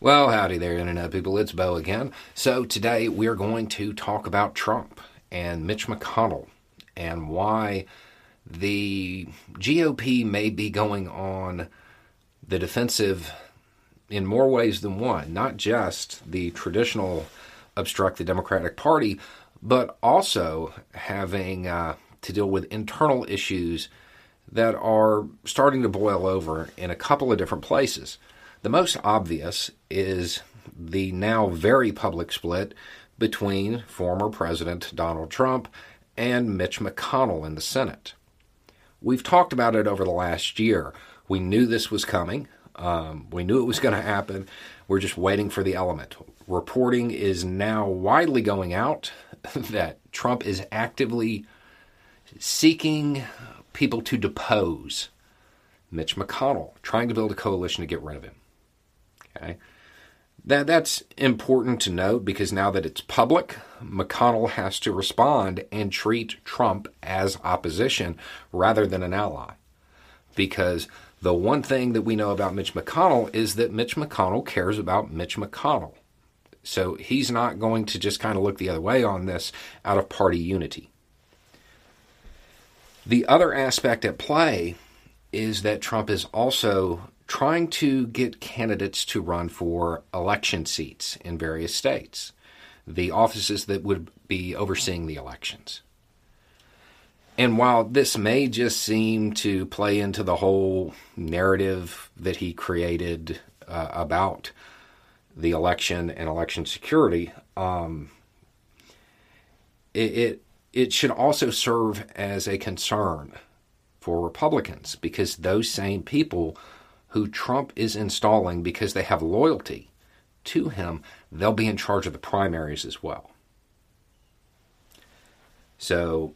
Well, howdy there, Internet people. It's Beau again. So, today we're going to talk about Trump and Mitch McConnell and why the GOP may be going on the defensive in more ways than one, not just the traditional obstruct the Democratic Party, but also having uh, to deal with internal issues that are starting to boil over in a couple of different places. The most obvious is the now very public split between former President Donald Trump and Mitch McConnell in the Senate. We've talked about it over the last year. We knew this was coming. Um, we knew it was going to happen. We're just waiting for the element. Reporting is now widely going out that Trump is actively seeking people to depose Mitch McConnell, trying to build a coalition to get rid of him. Okay. That, that's important to note because now that it's public, McConnell has to respond and treat Trump as opposition rather than an ally. Because the one thing that we know about Mitch McConnell is that Mitch McConnell cares about Mitch McConnell. So he's not going to just kind of look the other way on this out of party unity. The other aspect at play is that Trump is also trying to get candidates to run for election seats in various states, the offices that would be overseeing the elections. And while this may just seem to play into the whole narrative that he created uh, about the election and election security, um, it, it it should also serve as a concern for Republicans because those same people who Trump is installing because they have loyalty to him, they'll be in charge of the primaries as well. So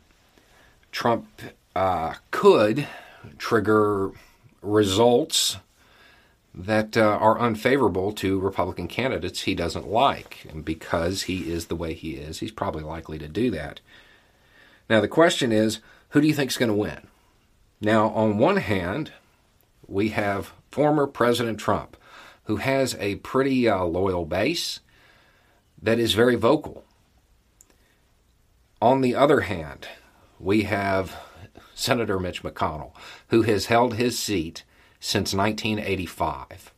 Trump uh, could trigger results that uh, are unfavorable to Republican candidates he doesn't like. And because he is the way he is, he's probably likely to do that. Now, the question is who do you think is going to win? Now, on one hand, we have former President Trump, who has a pretty uh, loyal base that is very vocal. On the other hand, we have Senator Mitch McConnell, who has held his seat since 1985.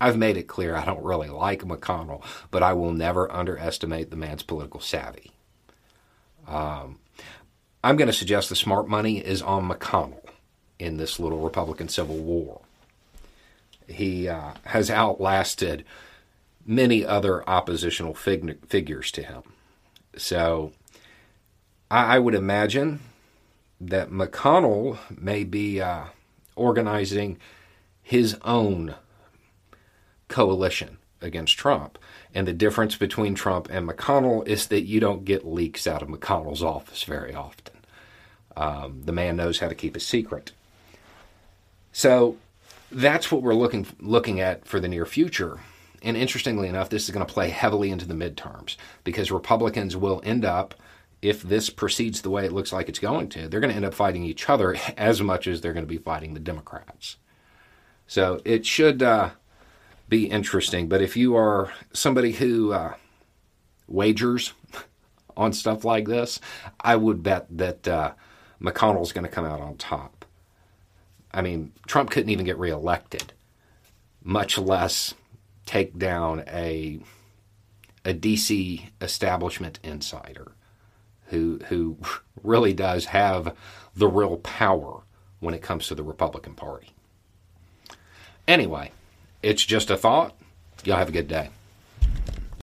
I've made it clear I don't really like McConnell, but I will never underestimate the man's political savvy. Um, I'm going to suggest the smart money is on McConnell in this little Republican Civil War. He uh, has outlasted many other oppositional fig- figures to him. So I, I, would imagine that McConnell may be uh, organizing his own coalition against Trump. And the difference between Trump and McConnell is that you don't get leaks out of McConnell's office very often. Um, the man knows how to keep a secret. So that's what we're looking looking at for the near future. And interestingly enough, this is going to play heavily into the midterms because Republicans will end up, if this proceeds the way it looks like it's going to, they're going to end up fighting each other as much as they're going to be fighting the Democrats. So it should uh, be interesting. But if you are somebody who uh, wagers on stuff like this, I would bet that uh, McConnell's going to come out on top. I mean, Trump couldn't even get reelected, much less take down a a DC establishment insider who who really does have the real power when it comes to the Republican Party. Anyway, it's just a thought. Y'all have a good day.